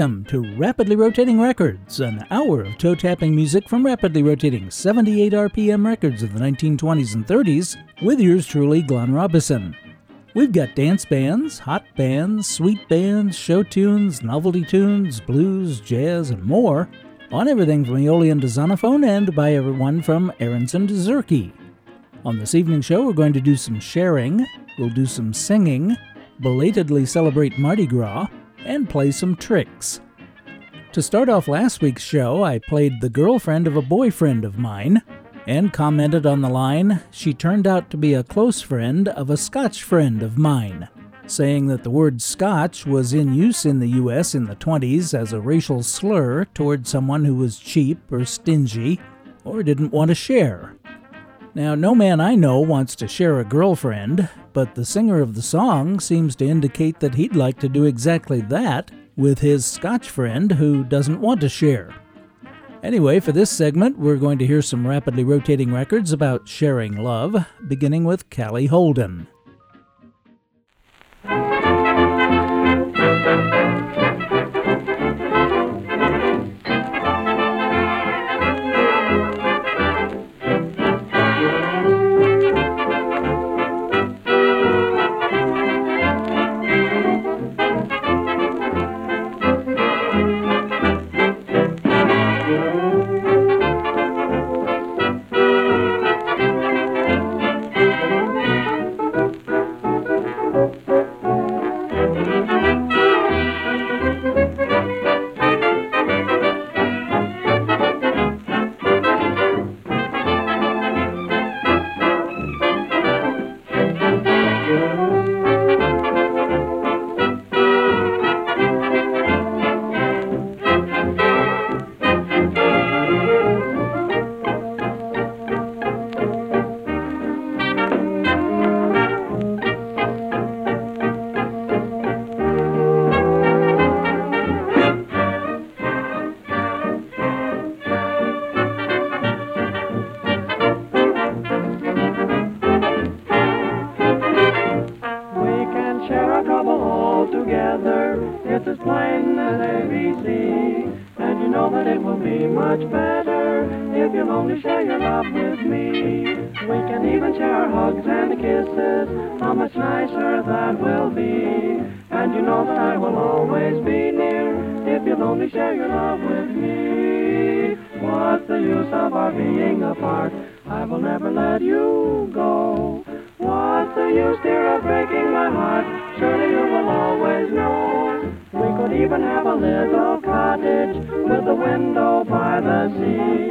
welcome to Rapidly Rotating Records, an hour of toe tapping music from rapidly rotating 78 RPM records of the 1920s and 30s, with yours truly, Glenn Robison. We've got dance bands, hot bands, sweet bands, show tunes, novelty tunes, blues, jazz, and more, on everything from Aeolian to Zonophone and by everyone from Aronson to Zurke. On this evening show, we're going to do some sharing, we'll do some singing, belatedly celebrate Mardi Gras, and play some tricks. To start off last week's show, I played the girlfriend of a boyfriend of mine and commented on the line, she turned out to be a close friend of a Scotch friend of mine, saying that the word Scotch was in use in the US in the 20s as a racial slur toward someone who was cheap or stingy or didn't want to share. Now, no man I know wants to share a girlfriend, but the singer of the song seems to indicate that he'd like to do exactly that with his Scotch friend who doesn't want to share. Anyway, for this segment, we're going to hear some rapidly rotating records about sharing love, beginning with Callie Holden. the window by the sea.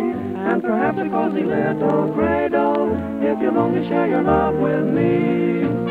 And perhaps a cozy little cradle, if you'll only share your love with me.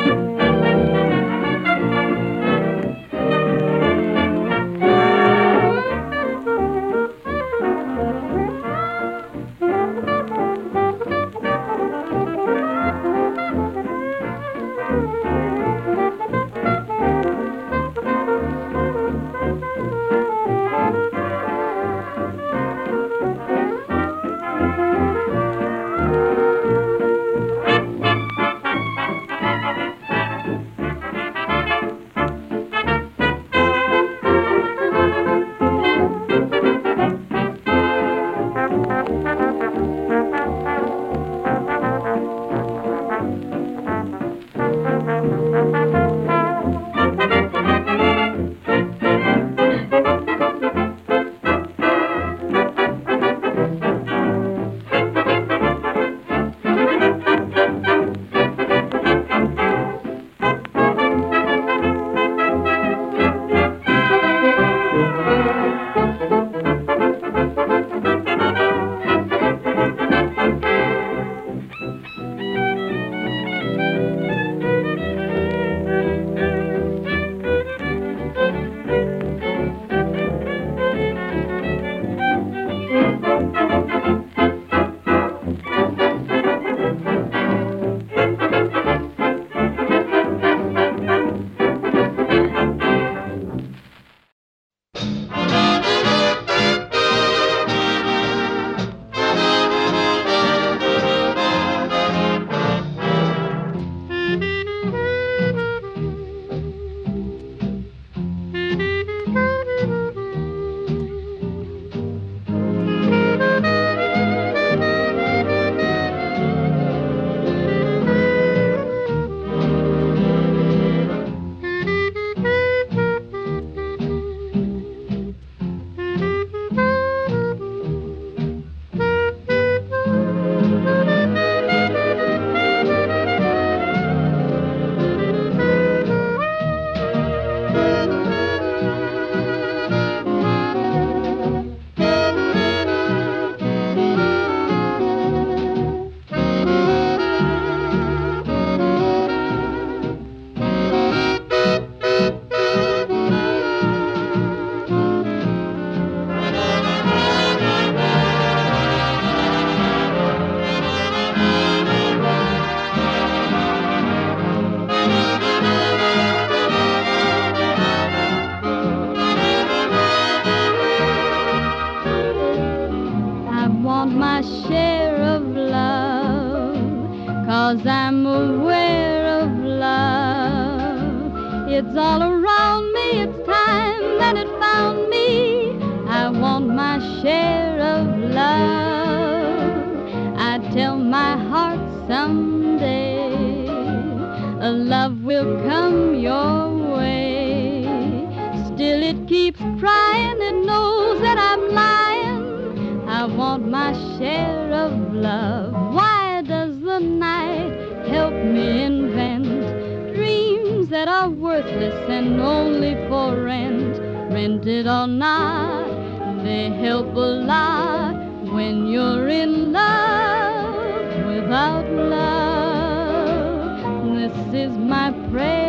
Help a lot when you're in love without love. This is my prayer.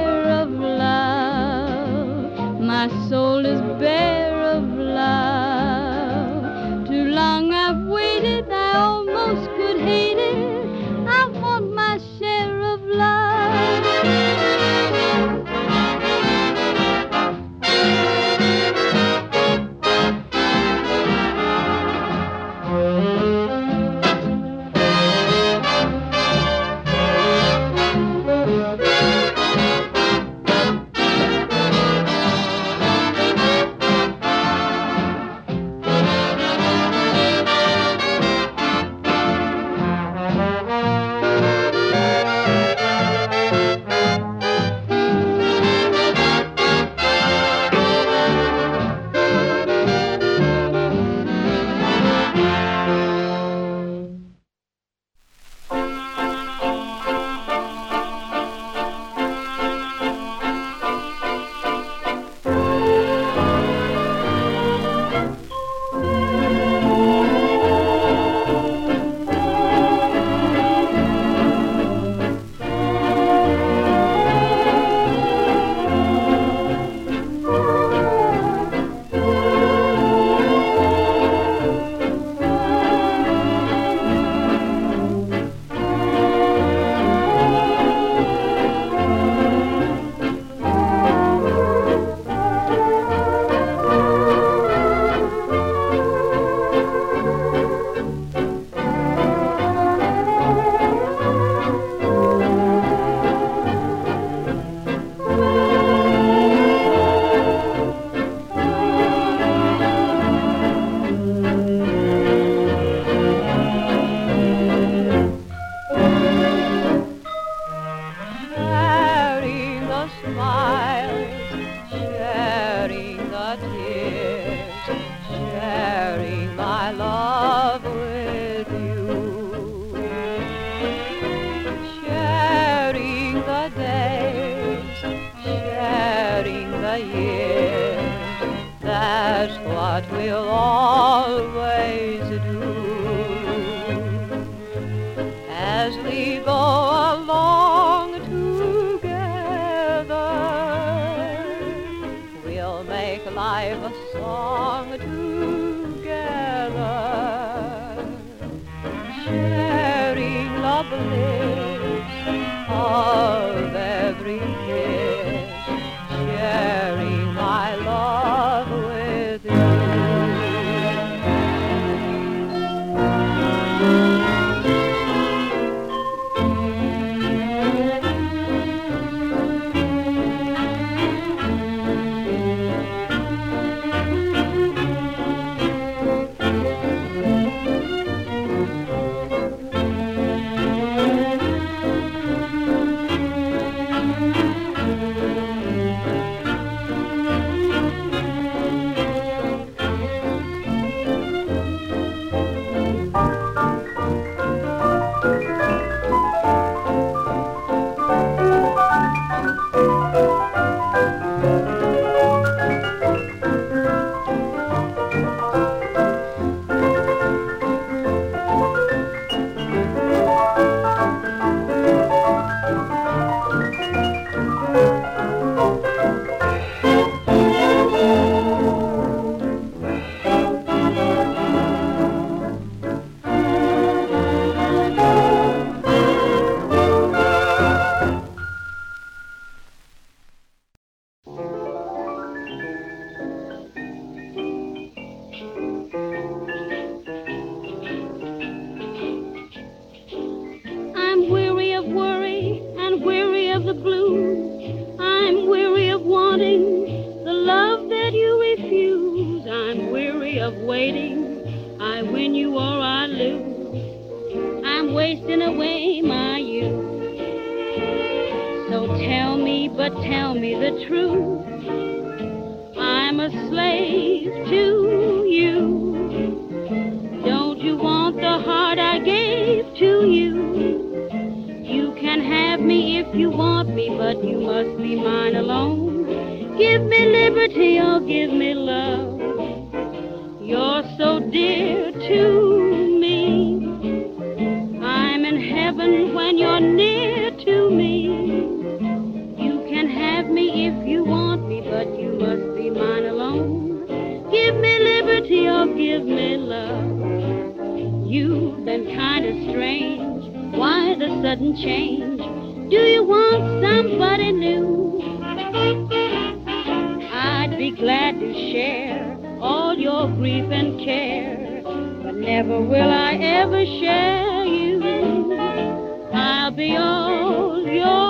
I'll be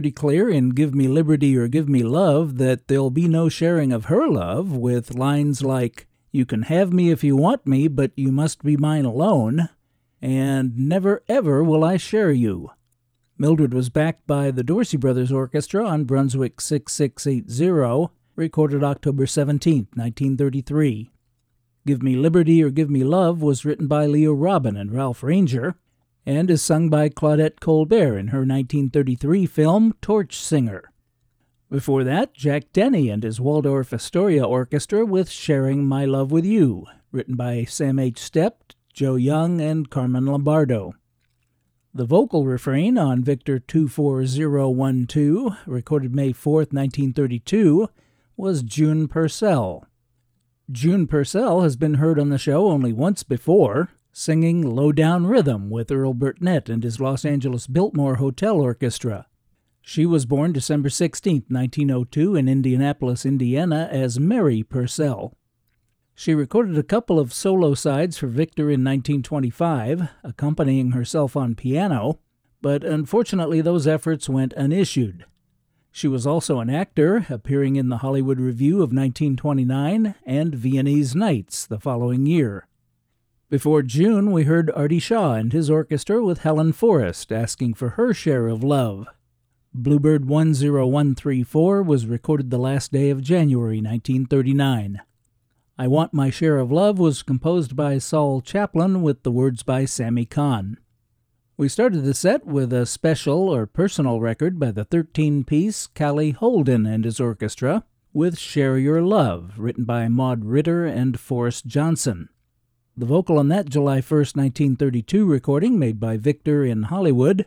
pretty clear in Give Me Liberty or Give Me Love that there'll be no sharing of her love with lines like, You can have me if you want me, but you must be mine alone, and Never ever will I share you. Mildred was backed by the Dorsey Brothers Orchestra on Brunswick 6680, recorded October 17, 1933. Give Me Liberty or Give Me Love was written by Leo Robin and Ralph Rainger, and is sung by Claudette Colbert in her 1933 film Torch Singer. Before that, Jack Denny and his Waldorf Astoria Orchestra with Sharing My Love with You, written by Sam H. Stept, Joe Young, and Carmen Lombardo. The vocal refrain on Victor 24012, recorded May 4, 1932, was June Purcell. June Purcell has been heard on the show only once before, singing Low Down Rhythm with Earl Burtnett and his Los Angeles Biltmore Hotel Orchestra. She was born December 16, 1902, in Indianapolis, Indiana, as Mary Purcell. She recorded a couple of solo sides for Victor in 1925, accompanying herself on piano, but unfortunately those efforts went unissued. She was also an actor, appearing in the Hollywood Revue of 1929 and Viennese Nights the following year. Before June, we heard Artie Shaw and his orchestra with Helen Forrest asking for her share of love. Bluebird 10134 was recorded the last day of January 1939. I Want My Share of Love was composed by Saul Chaplin with the words by Sammy Cahn. We started the set with a special or personal record by the 13 piece Callie Holden and his orchestra with Share Your Love, written by Maud Ritter and Forrest Johnson. The vocal on that July 1, 1932 recording, made by Victor in Hollywood,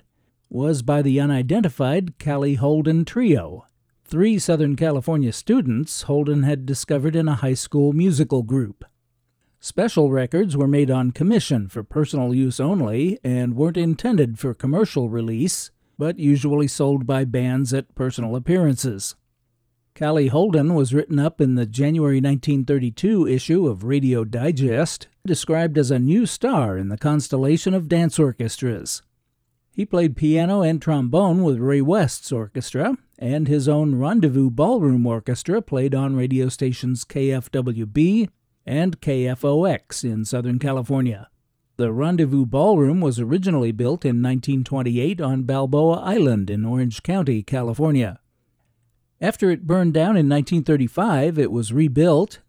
was by the unidentified Callie Holden Trio, three Southern California students Holden had discovered in a high school musical group. Special records were made on commission for personal use only and weren't intended for commercial release, but usually sold by bands at personal appearances. Callie Holden was written up in the January 1932 issue of Radio Digest, described as a new star in the constellation of dance orchestras. He played piano and trombone with Ray West's orchestra, and his own Rendezvous Ballroom Orchestra played on radio stations KFWB and KFOX in Southern California. The Rendezvous Ballroom was originally built in 1928 on Balboa Island in Orange County, California. After it burned down in 1935, it was rebuilt,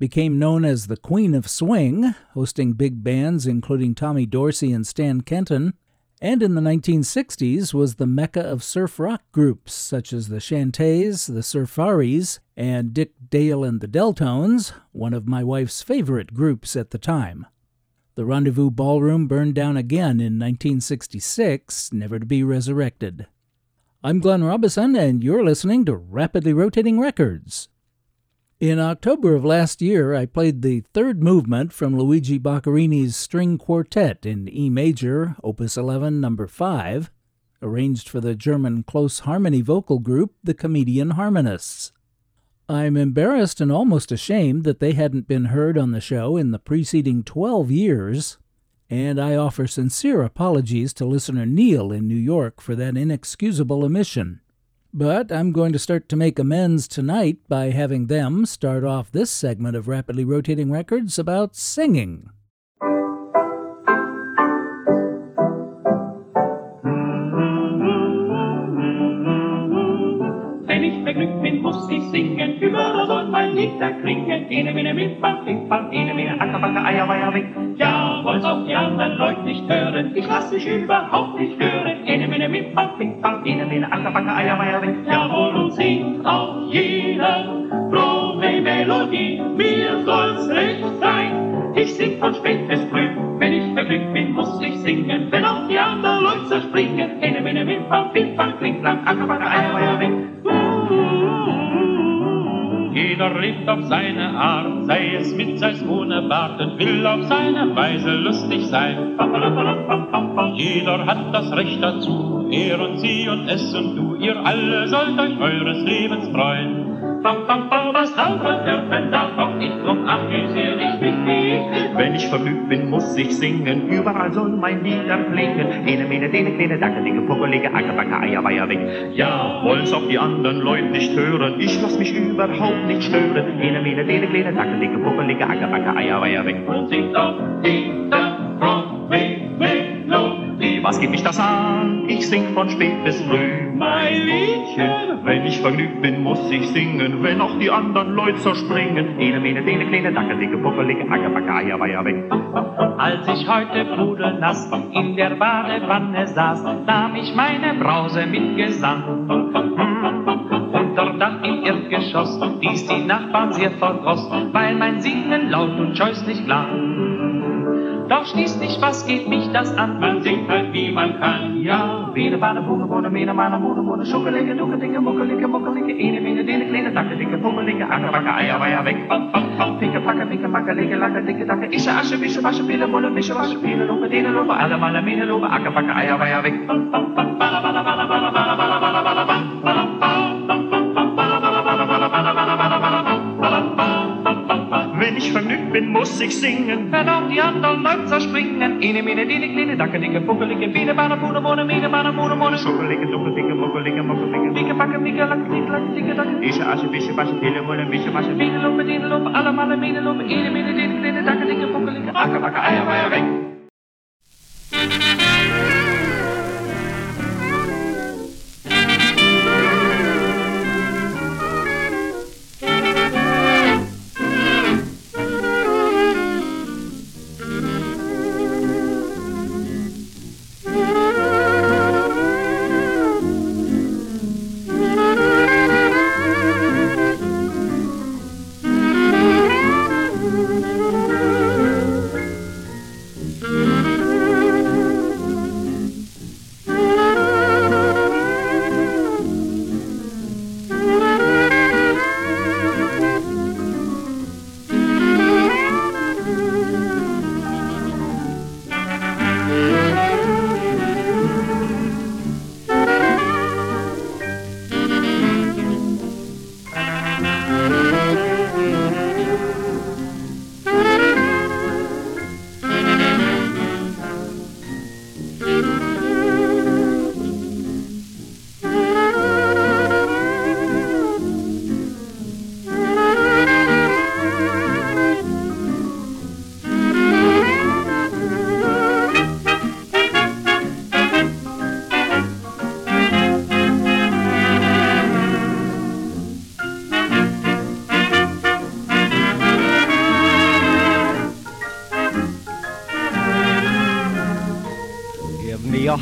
became known as the Queen of Swing, hosting big bands including Tommy Dorsey and Stan Kenton, and in the 1960s was the mecca of surf rock groups such as the Chantays, the Surfaris, and Dick Dale and the Deltones, one of my wife's favorite groups at the time. The Rendezvous Ballroom burned down again in 1966, never to be resurrected. I'm Glenn Robison, and you're listening to Rapidly Rotating Records. In October of last year, I played the third movement from Luigi Boccherini's String Quartet in E major, Opus 11, number 5, arranged for the German close harmony vocal group, the Comedian Harmonists. I'm embarrassed and almost ashamed that they hadn't been heard on the show in the preceding 12 years, and I offer sincere apologies to listener Neil in New York for that inexcusable omission. But I'm going to start to make amends tonight by having them start off this segment of Rapidly Rotating Records about singing. mein Lied da klingen. Ene, mine, mippam, pippam, ene, mine, ackerbacke, eierweier, weg. Ich lass mich überhaupt nicht hören. Ene, mine, mippam, pippam, ene, mine, ackerbacke, eierweier, weg. Jawohl, und singt auch jeder frohe Melodie, mir soll's recht sein. Ich sing von spät bis früh, wenn ich vergnügt bin, muss ich singen, wenn auch die anderen Leute zerspringen. Ene, mine, mippam, pippam, kling, klang, ackerbacke, eierweier, weg. Jeder lebt auf seine Art, sei es mit, sei es ohne Bart und will auf seine Weise lustig sein. Jeder hat das Recht dazu, er und sie und es und du, ihr alle sollt euch eures Lebens freuen. Was taugt dürfen darf auch nicht drum amüsier ich mich nicht. Wenn ich vergnügt bin, muss ich singen, überall soll mein Lieder klingen. Ene, mene, dene, kleine, dacke, dicke, puggelige, ackebacke, Eier, weg. Ja, wollen's auch die anderen Leute nicht hören, ich lass mich überhaupt nicht stören. Ene, mene, dene, kleine, dacke, dicke, puggelige, ackebacke, Eier, weg. Und singt auf Melodie. Was geht mich das an? Ich sing von spät bis früh. Mein Liedchen. Wenn ich vergnügt bin, muss ich singen, wenn auch die anderen Leute zerspringen. Ene, mene, dene, kleine, dacke, dicke, puppelige, ackerbacke, Eier, weg. Als ich heute pudelnass in der Badewanne saß, nahm ich meine Brause mit Gesang. Unter Dach im Erdgeschoss, dies die Nachbarn sehr verdross, weil mein Singen laut und scheußlich klang. Doch schließt nicht, was geht mich das an? Man singt halt, wie man kann, ja. Wede, bade, boene, boene, mene, mane, moene, moene, duke, dicke, muckelige, muckelige, ene, mene, dene, kleine, Dacke, dikke, pommelinke, akkebakke, eier, weier, weg, bam, bam, bam, pinke, Packe, pinke, makke, linke, lakke, dikke, Dacke, ische, asche, wische, wasche, pille, molle, mische, wasche, pille, lopen, dene, lopen, alle, malle, mene, eier, weg, bam, bam, bam, bada, bada, bada, bada, bada, bin, muss ich singen, wenn auch die anderen Leute springen. Ine, mine, dine, kleine, dackelige, puckelige, biene, banne, bude, mone, mine, banne, mone, mone, schuckelige, duckelige, muckelige, muckelige, wieke, backe, wieke, lack, dick, lack, dicke, dacke, ische, asche, bische, basche, pille, wolle, mische, masche, mine, lumpe, dine, lumpe, alle male, mine, lumpe, ine, mine, dine, kleine, dackelige, puckelige, acke, backe, eier, meier, weg.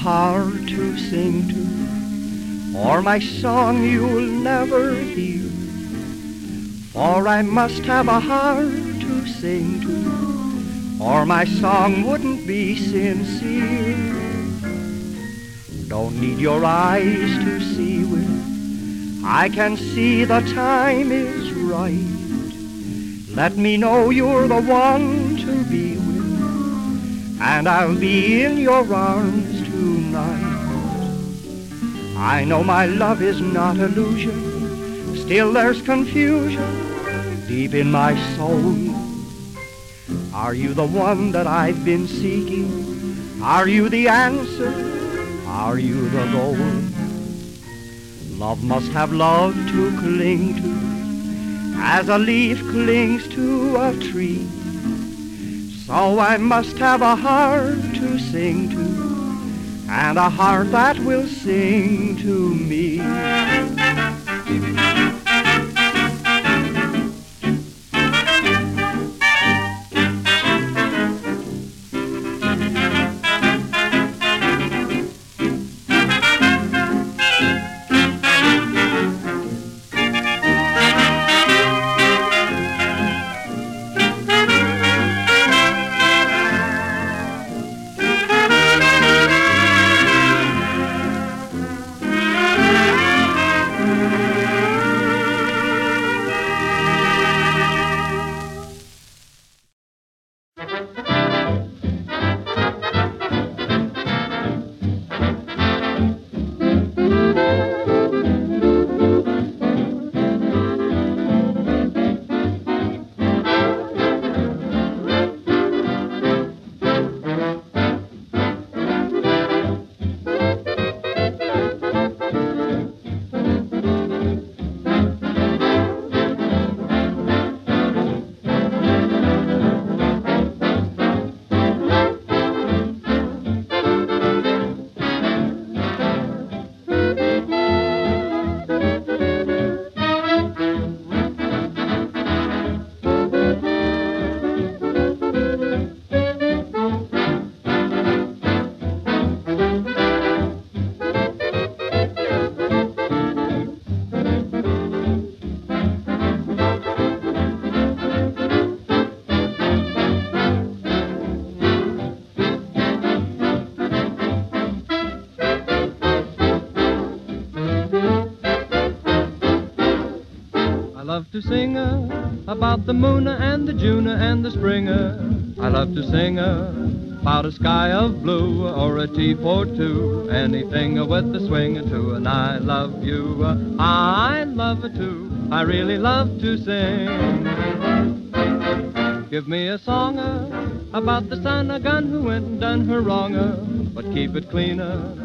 Heart to sing to, or my song you'll never hear. For I must have a heart to sing to, or my song wouldn't be sincere. Don't need your eyes to see with, I can see the time is right. Let me know you're the one to be with, and I'll be in your arms. I know my love is not illusion, still there's confusion deep in my soul. Are you the one that I've been seeking? Are you the answer? Are you the goal? Love must have love to cling to as a leaf clings to a tree. So I must have a heart to sing to, and a heart that will sing to me. To sing uh, about the moon and the June and the springer. I love to sing about a sky of blue or a tea for two, anything with the swing to. And I love you, uh, I love it too. I really love to sing. Give me a song uh, about the son of gun who went and done her wrong, uh, but keep it cleaner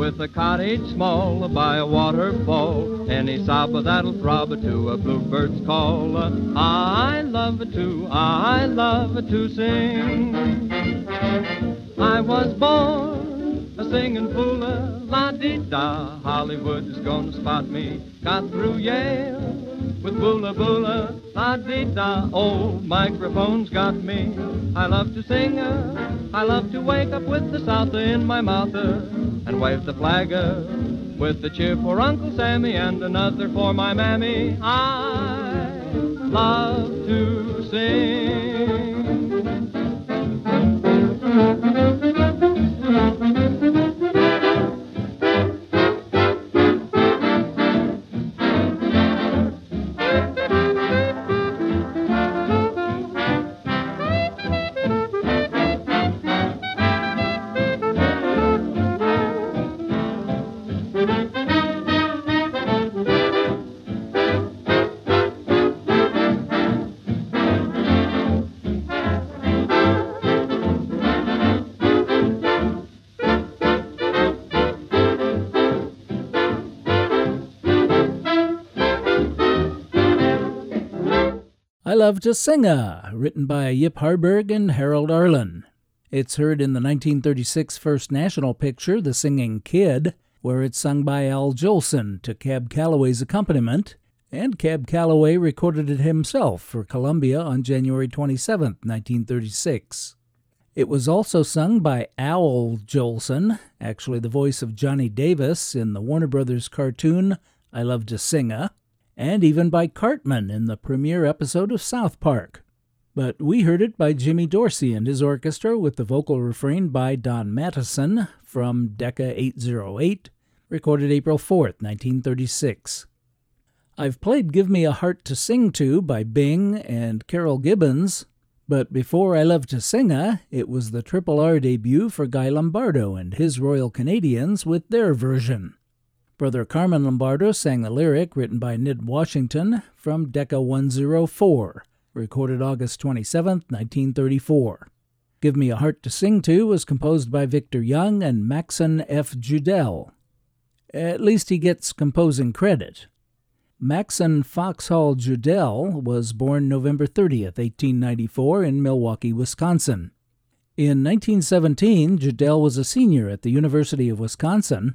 with a cottage small by a waterfall. Any sob that'll throb to a bluebird's call. I love to, I love to sing. I was born a singing fool, la di da. Hollywood is gonna spot me. Got through Yale with boola boola, la di da. Old microphone's got me. I love to sing, I love to wake up with the South in my mouth and wave the flag with a cheer for Uncle Sammy and another for my mammy. I love to sing. Love to Singa, written by Yip Harburg and Harold Arlen. It's heard in the 1936 first national picture, The Singing Kid, where it's sung by Al Jolson to Cab Calloway's accompaniment, and Cab Calloway recorded it himself for Columbia on January 27, 1936. It was also sung by Al Jolson, actually the voice of Johnny Davis in the Warner Brothers cartoon I Love to Singa, and even by Cartman in the premiere episode of South Park. But we heard it by Jimmy Dorsey and his orchestra with the vocal refrain by Don Matteson from Decca 808, recorded April 4th, 1936. I've played Give Me a Heart to Sing To by Bing and Carroll Gibbons, but before I Love to Singa, it was the Triple R debut for Guy Lombardo and his Royal Canadians with their version. Brother Carmen Lombardo sang the lyric written by Ned Washington from Decca 104, recorded August 27, 1934. Give Me a Heart to Sing To was composed by Victor Young and Maxon F. Judell. At least he gets composing credit. Maxon Foxhall Judell was born November 30th, 1894, in Milwaukee, Wisconsin. In 1917, Judell was a senior at the University of Wisconsin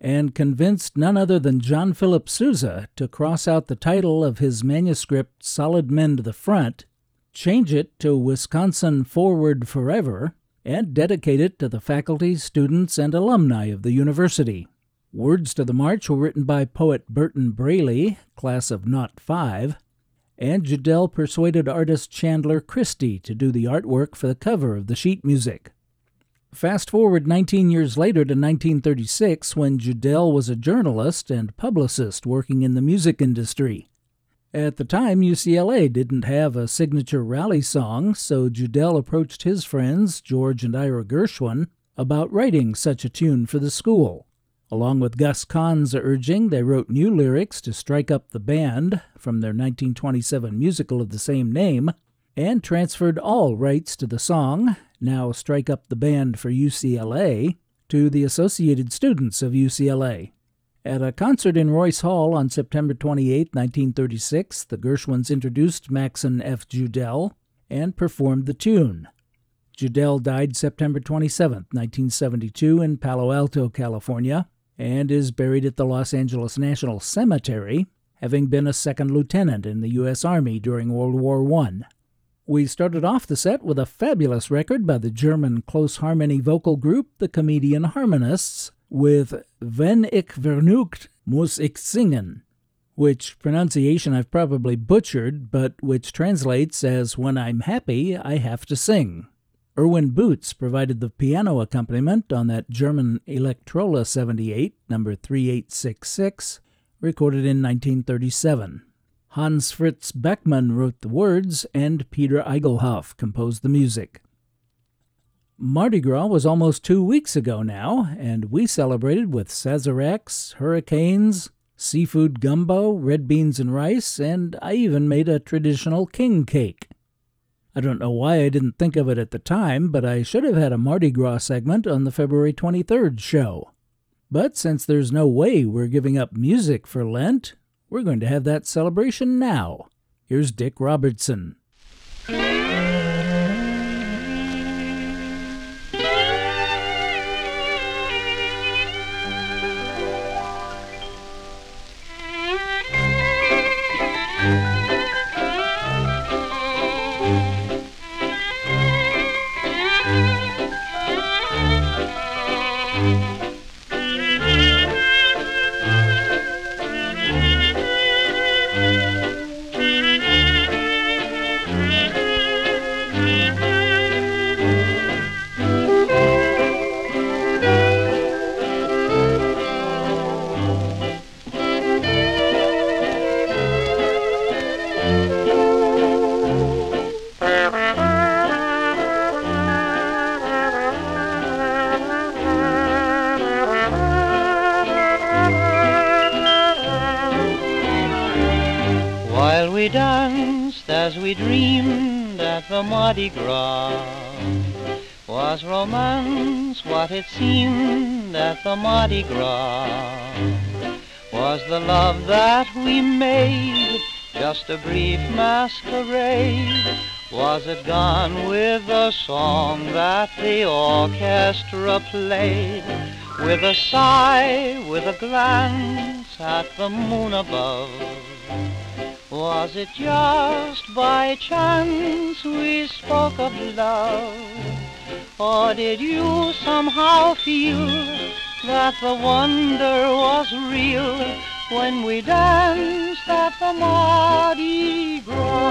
and convinced none other than John Philip Sousa to cross out the title of his manuscript Solid Men to the Front, change it to Wisconsin Forward Forever, and dedicate it to the faculty, students, and alumni of the university. Words to the March were written by poet Burton Braley, class of Knot 5, and Judell persuaded artist Chandler Christy to do the artwork for the cover of the sheet music. Fast forward 19 years later to 1936 when Judell was a journalist and publicist working in the music industry. At the time, UCLA didn't have a signature rally song, so Judell approached his friends, George and Ira Gershwin, about writing such a tune for the school. Along with Gus Kahn's urging, they wrote new lyrics to Strike Up the Band from their 1927 musical of the same name, and transferred all rights to the song, now Strike Up the Band for UCLA, to the Associated Students of UCLA. At a concert in Royce Hall on September 28, 1936, the Gershwins introduced Maxon F. Judell and performed the tune. Judell died September 27, 1972, in Palo Alto, California, and is buried at the Los Angeles National Cemetery, having been a second lieutenant in the U.S. Army during World War I. We started off the set with a fabulous record by the German close harmony vocal group, the Comedian Harmonists, with Wenn ich vergnügt muss ich singen, which pronunciation I've probably butchered, but which translates as When I'm happy, I have to sing. Erwin Bootz provided the piano accompaniment on that German Electrola 78, number 3866, recorded in 1937. Hans Fritz Beckmann wrote the words, and Peter Igelhoff composed the music. Mardi Gras was almost two weeks ago now, and we celebrated with Sazeracs, hurricanes, seafood gumbo, red beans and rice, and I even made a traditional king cake. I don't know why I didn't think of it at the time, but I should have had a Mardi Gras segment on the February 23rd show. But since there's no way we're giving up music for Lent, we're going to have that celebration now. Here's Dick Robertson. We danced as we dreamed at the Mardi Gras, was romance what it seemed at the Mardi Gras? Was the love that we made just a brief masquerade? Was it gone with a song that the orchestra played? With a sigh, with a glance at the moon above. Was it just by chance we spoke of love? Or did you somehow feel that the wonder was real when we danced at the Mardi Gras?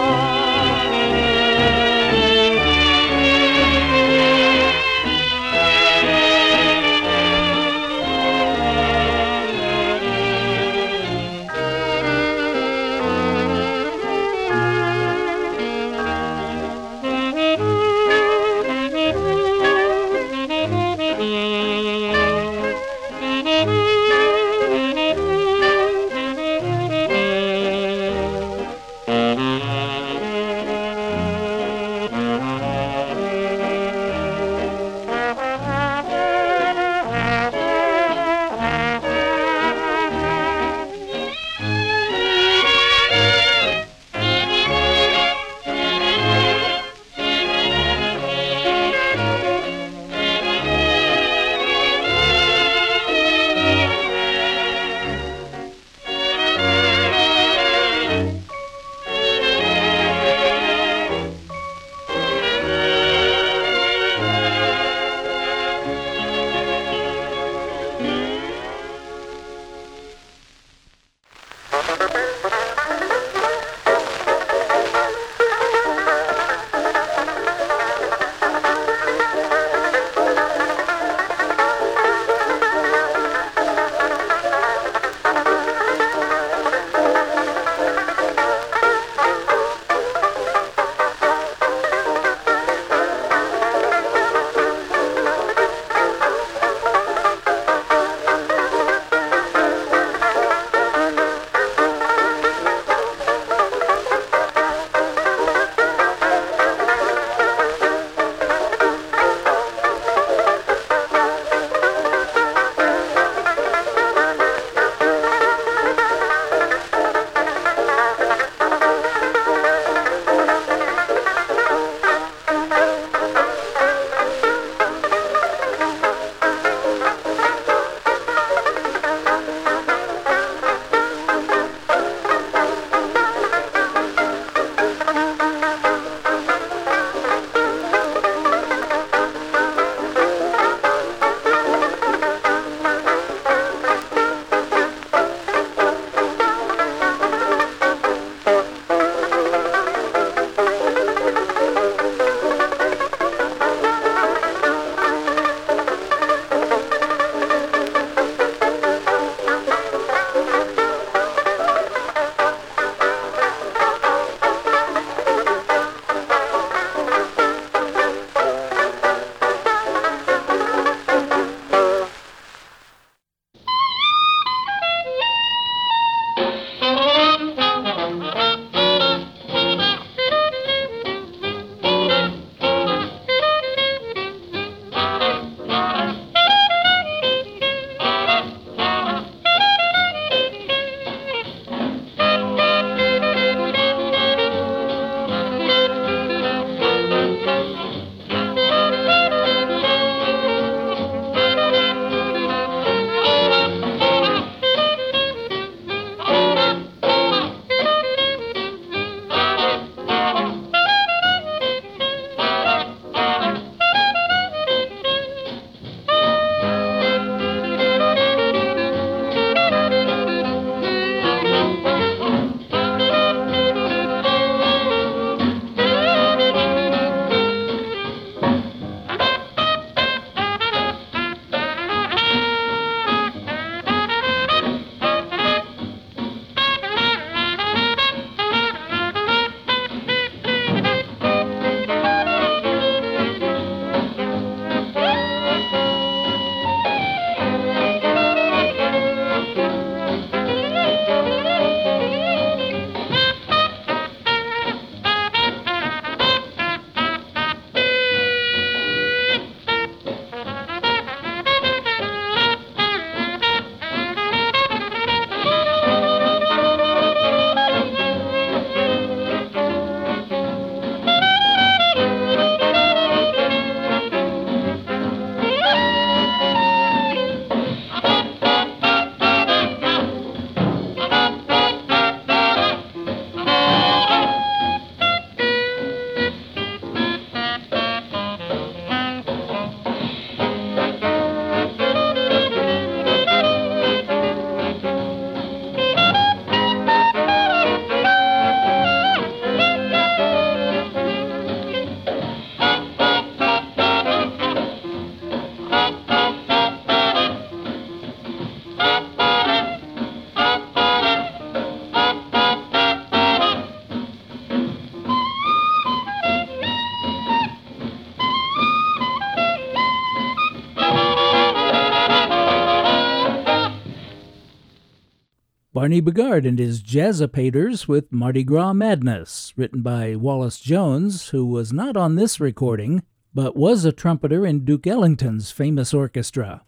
Barney Bigard and his Jazzopators with Mardi Gras Madness, written by Wallace Jones, who was not on this recording, but was a trumpeter in Duke Ellington's famous orchestra.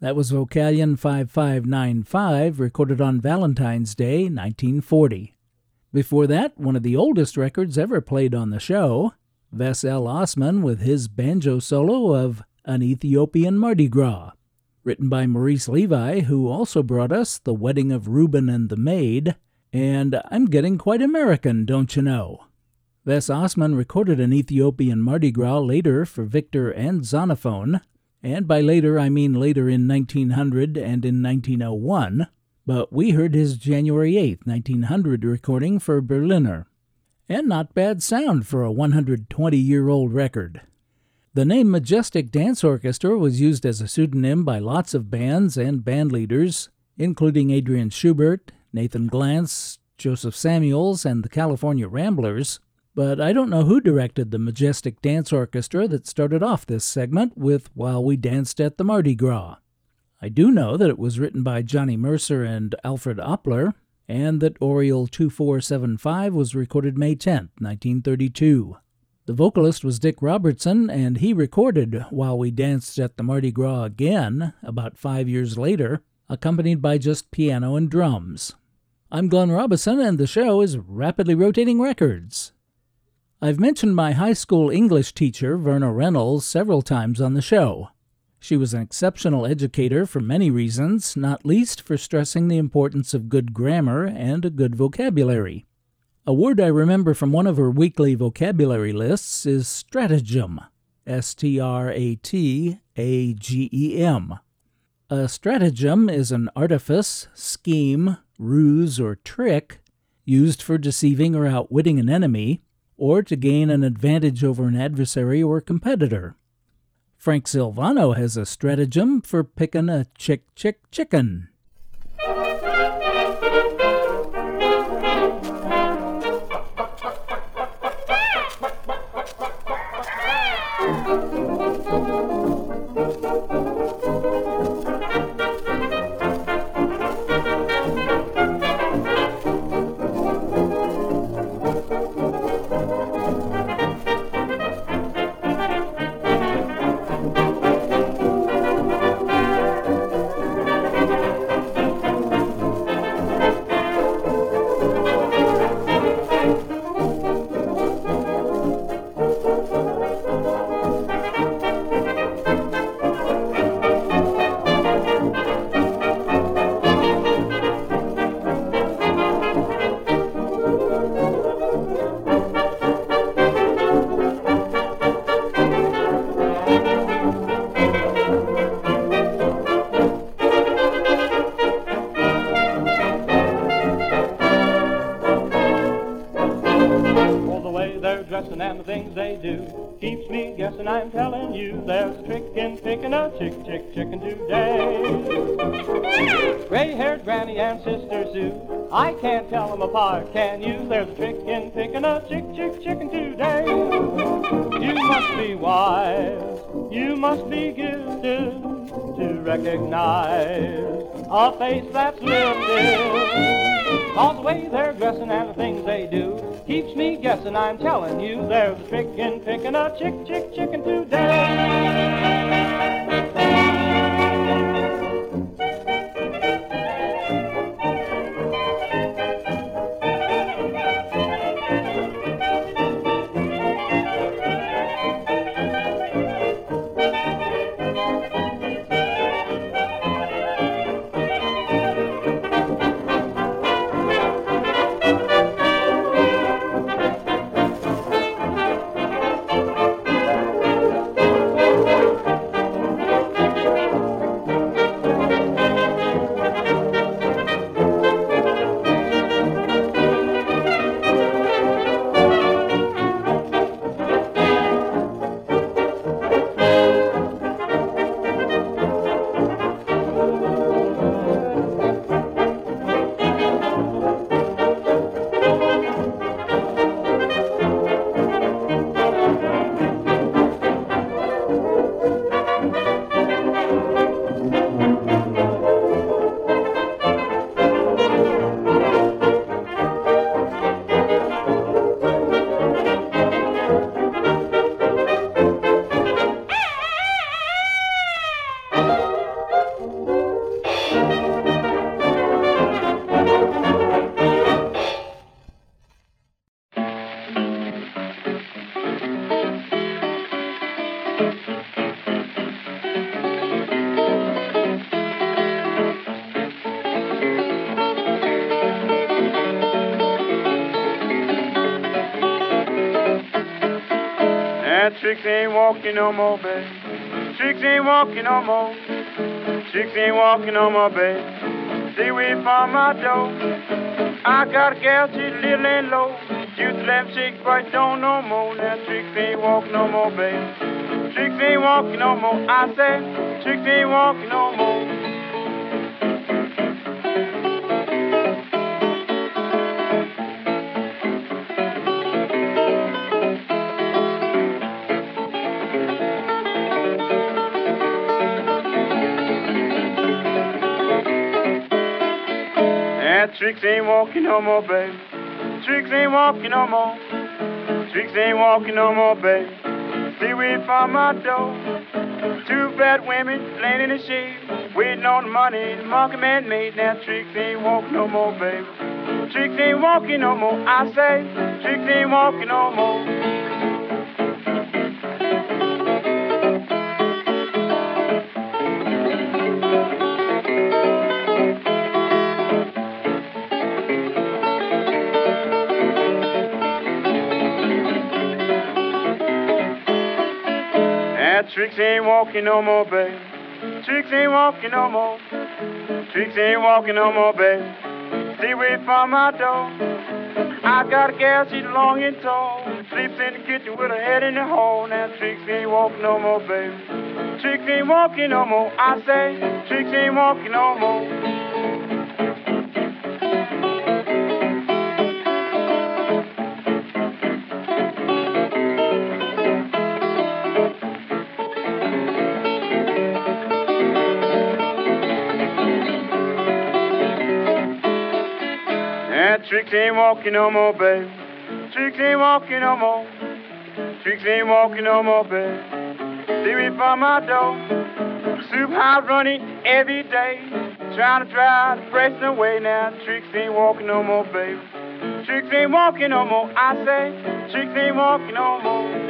That was Vocalion 5595, recorded on Valentine's Day, 1940. Before that, one of the oldest records ever played on the show, Vess L. Ossman with his banjo solo of An Ethiopian Mardi Gras written by Maurice Levi, who also brought us The Wedding of Reuben and the Maid, and I'm Getting Quite American, Don't You Know? Vess Ossman recorded an Ethiopian Mardi Gras later for Victor and Zonophone, and by later I mean later in 1900 and in 1901, but we heard his January 8, 1900 recording for Berliner. And not bad sound for a 120 year old record. The name Majestic Dance Orchestra was used as a pseudonym by lots of bands and band leaders, including Adrian Schubert, Nathan Glantz, Joseph Samuels, and the California Ramblers. But I don't know who directed the Majestic Dance Orchestra that started off this segment with While We Danced at the Mardi Gras. I do know that it was written by Johnny Mercer and Alfred Oppler, and that Oriole 2475 was recorded May 10, 1932. The vocalist was Dick Robertson, and he recorded While We Danced at the Mardi Gras again about five years later, accompanied by just piano and drums. I'm Glenn Robison, and the show is Rapidly Rotating Records. I've mentioned my high school English teacher, Verna Reynolds, several times on the show. She was an exceptional educator for many reasons, not least for stressing the importance of good grammar and a good vocabulary. A word I remember from one of her weekly vocabulary lists is stratagem. S T R A T A G E M. A stratagem is an artifice, scheme, ruse, or trick used for deceiving or outwitting an enemy, or to gain an advantage over an adversary or competitor. Frank Sylvano has a stratagem for picking a chick chick chicken. I can't tell them apart, can you? There's a trick in picking a chick, chick, chicken today. You must be wise, you must be gifted to recognize a face that's lifted. Cause the way they're dressing and the things they do keeps me guessing. I'm telling you, there's a trick in picking a chick, chick, chicken today. No more, babe. Tricks ain't walking no more. Chicks ain't walking no more, babe. Stay away from my door. I got a gal, she's little and low. To let shake, but don't no more. Now chicks ain't walking no more, babe. Chicks ain't walking no more. I said, chicks ain't walking no more. Tricks ain't walking no more, babe. Tricks ain't walking no more. Tricks ain't walking no more, babe. Stay away from my door. Two bad women laying in the shade, waiting on the money the market man made. Now tricks ain't walking no more, babe. Tricks ain't walking no more. I say, tricks ain't walking no more. Tricks ain't walking no more, babe. Tricks ain't walking no more. Tricks ain't walking no more, babe. Stay away from my door. I got a gal, she's long and tall. Sleeps in the kitchen with her head in the hole. Now tricks ain't walking no more, babe. Tricks ain't walking no more. I say, tricks ain't walking no more. Tricks ain't walking no more, babe. Tricks ain't walking no more. Tricks ain't walking no more, babe. See me from my door. Soup house running every day. Trying to drive the pressing away now. Tricks ain't walking no more, babe. Tricks ain't walking no more. I say, tricks ain't walking no more.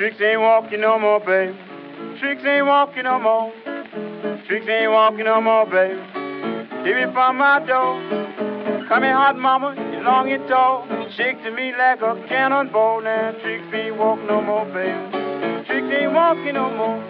Tricks ain't walking no more, babe. Tricks ain't walking no more. Tricks ain't walking no more, babe. Give me from my door. Come here, hot mama, you long and tall. Shake to me like a cannonball. Now tricks ain't walking no more, babe. Tricks ain't walking no more.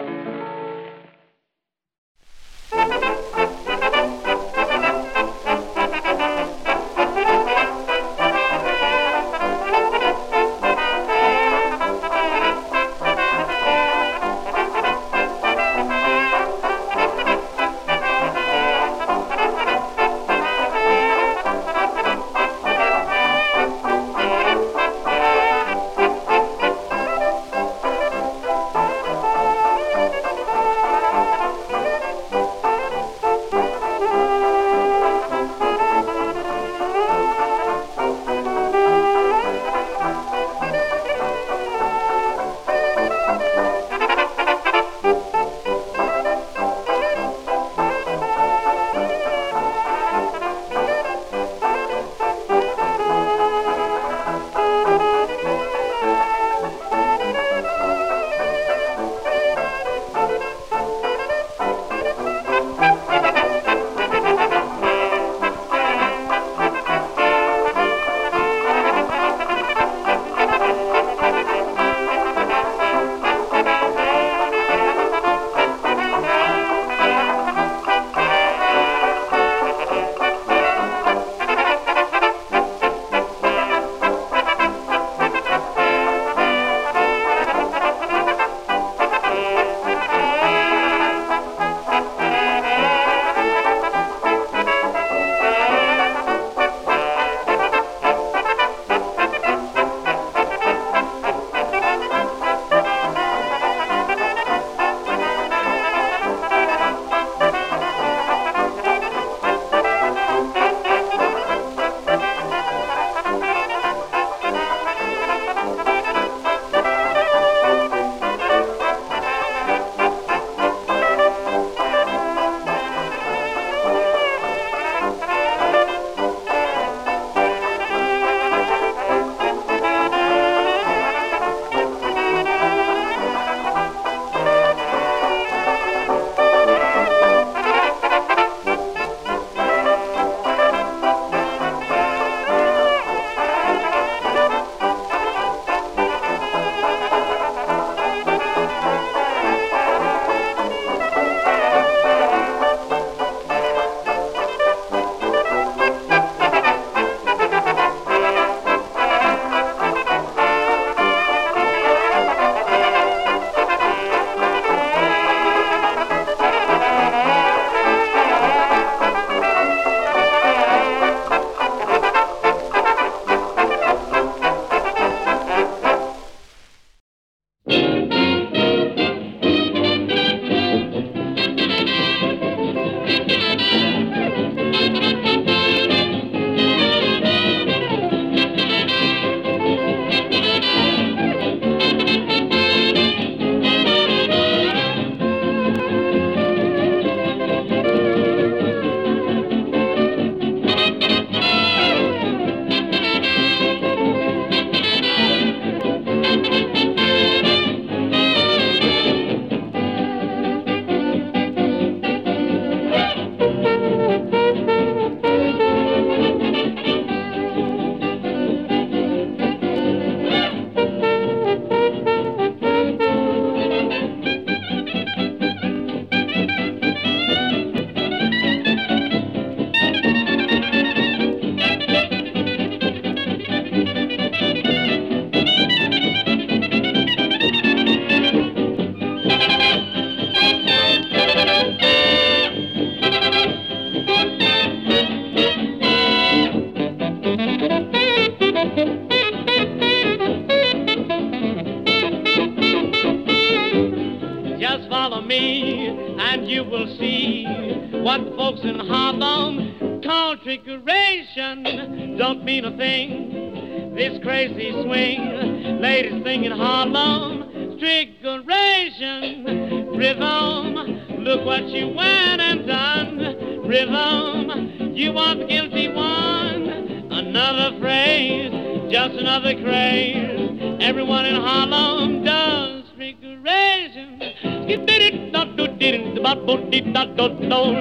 Not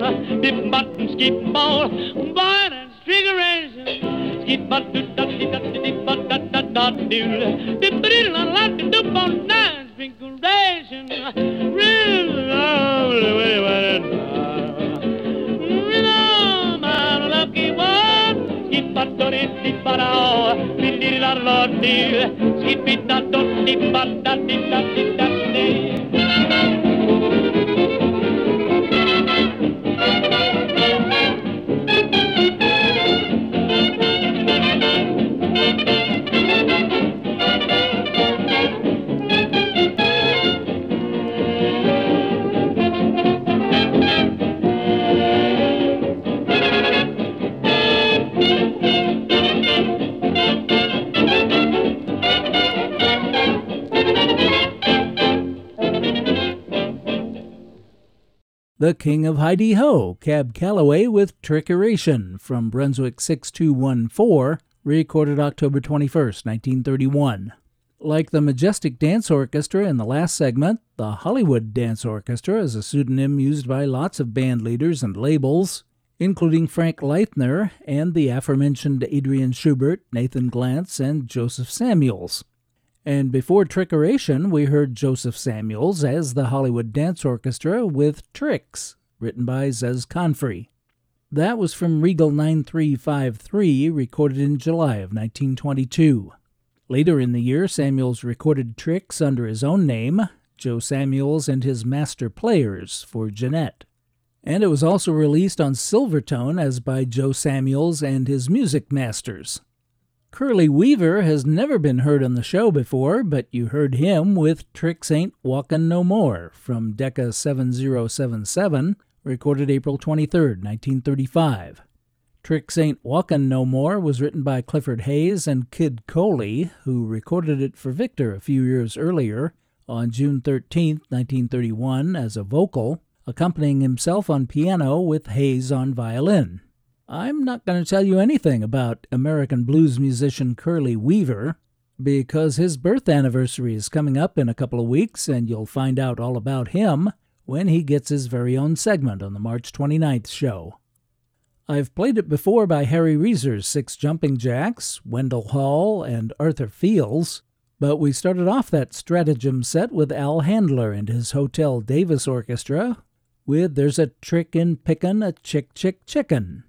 The King of Hi-De-Ho, Cab Calloway with Trickeration from Brunswick 6214, recorded October 21st, 1931. Like the Majestic Dance Orchestra in the last segment, the Hollywood Dance Orchestra is a pseudonym used by lots of band leaders and labels, including Frank Leithner and the aforementioned Adrian Schubert, Nathan Glantz, and Joseph Samuels. And before Trickeration, we heard Joseph Samuels as the Hollywood Dance Orchestra with Tricks, written by Zez Confrey. That was from Regal 9353, recorded in July of 1922. Later in the year, Samuels recorded Tricks under his own name, Joe Samuels and his Master Players, for Gennett. And it was also released on Silvertone as by Joe Samuels and his Music Masters. Curly Weaver has never been heard on the show before, but you heard him with Tricks Ain't Walkin' No More from Decca 7077, recorded April 23, 1935. Tricks Ain't Walkin' No More was written by Clifford Hayes and Kid Coley, who recorded it for Victor a few years earlier on June 13, 1931, as a vocal, accompanying himself on piano with Hayes on violin. I'm not going to tell you anything about American blues musician Curly Weaver because his birth anniversary is coming up in a couple of weeks, and you'll find out all about him when he gets his very own segment on the March 29th show. I've played it before by Harry Reser's Six Jumping Jacks, Wendell Hall, and Arthur Fields, but we started off that stratagem set with Al Handler and his Hotel Davis Orchestra with There's a Trick in Pickin' a Chick Chick Chicken.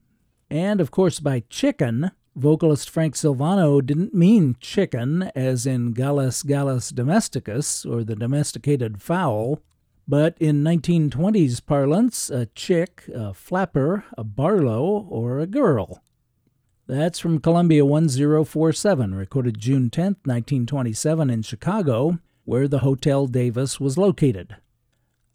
And of course, by chicken, vocalist Frank Sylvano didn't mean chicken as in Gallus gallus domesticus, or the domesticated fowl, but in 1920s parlance, a chick, a flapper, a barlow, or a girl. That's from Columbia 1047, recorded June 10, 1927, in Chicago, where the Hotel Davis was located.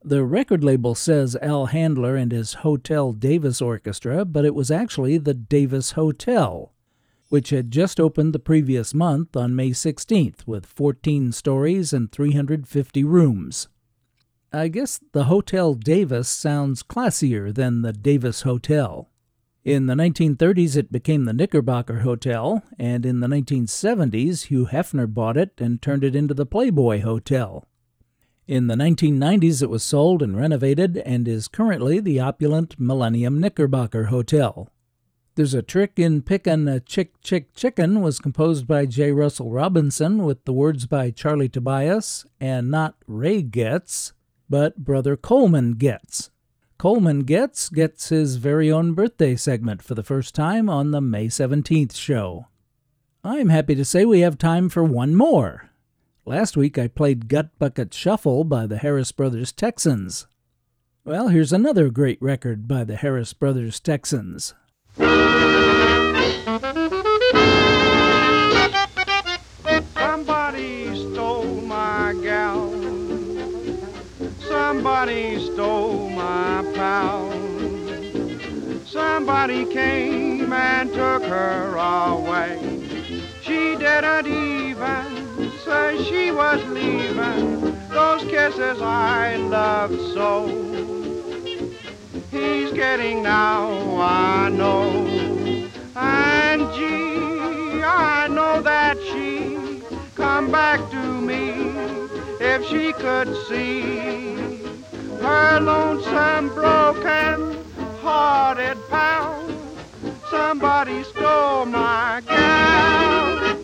The record label says Al Handler and his Hotel Davis Orchestra, but it was actually the Davis Hotel, which had just opened the previous month on May 16th with 14 stories and 350 rooms. I guess the Hotel Davis sounds classier than the Davis Hotel. In the 1930s, it became the Knickerbocker Hotel, and in the 1970s, Hugh Hefner bought it and turned it into the Playboy Hotel. In the 1990s, it was sold and renovated and is currently the opulent Millennium Knickerbocker Hotel. There's a Trick in Pickin' a Chick Chick Chicken was composed by J. Russell Robinson with the words by Charlie Tobias and not Ray Getz, but Brother Coleman Getz. Coleman Getz gets his very own birthday segment for the first time on the May 17th show. I'm happy to say we have time for one more. Last week I played Gut Bucket Shuffle by the Harris Brothers Texans. Well, here's another great record by the Harris Brothers Texans. Somebody stole my gal. Somebody stole my pal. Somebody came and took her away. She didn't say she was leaving those kisses I loved so. He's getting now, I know. And gee, I know that she come back to me if she could see her lonesome, broken hearted pal. Somebody stole my gal.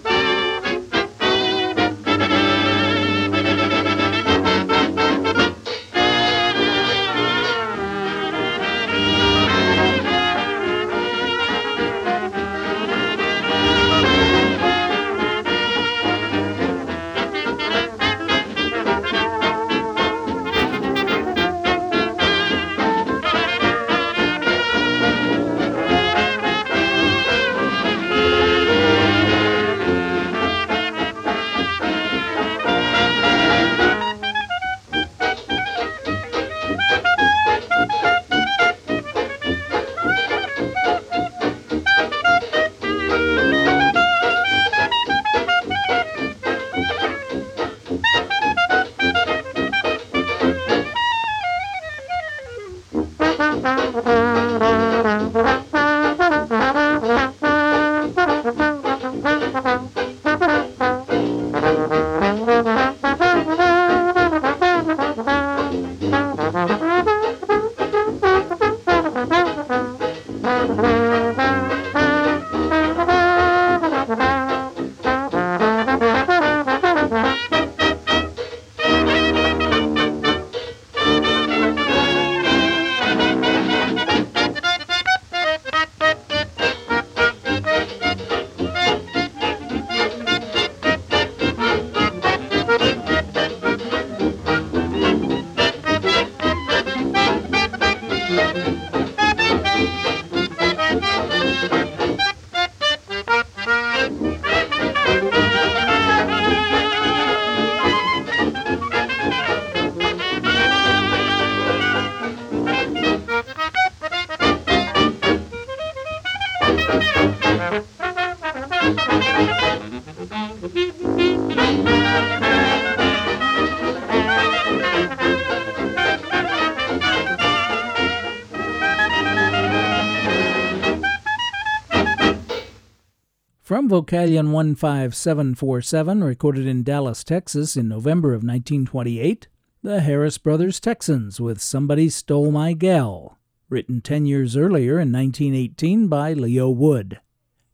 Vocalion 15747, recorded in Dallas, Texas in November of 1928, the Harris Brothers Texans with Somebody Stole My Gal, written 10 years earlier in 1918 by Leo Wood.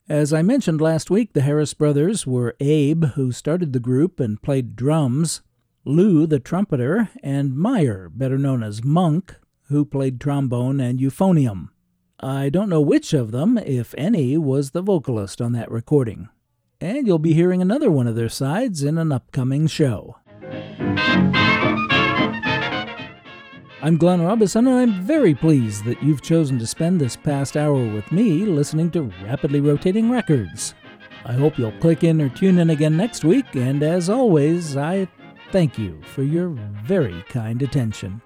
As I mentioned last week, the Harris Brothers were Abe, who started the group and played drums, Lou, the trumpeter, and Meyer, better known as Monk, who played trombone and euphonium. I don't know which of them, if any, was the vocalist on that recording. And you'll be hearing another one of their sides in an upcoming show. I'm Glenn Robison, and I'm very pleased that you've chosen to spend this past hour with me listening to Rapidly Rotating Records. I hope you'll click in or tune in again next week, and as always, I thank you for your very kind attention.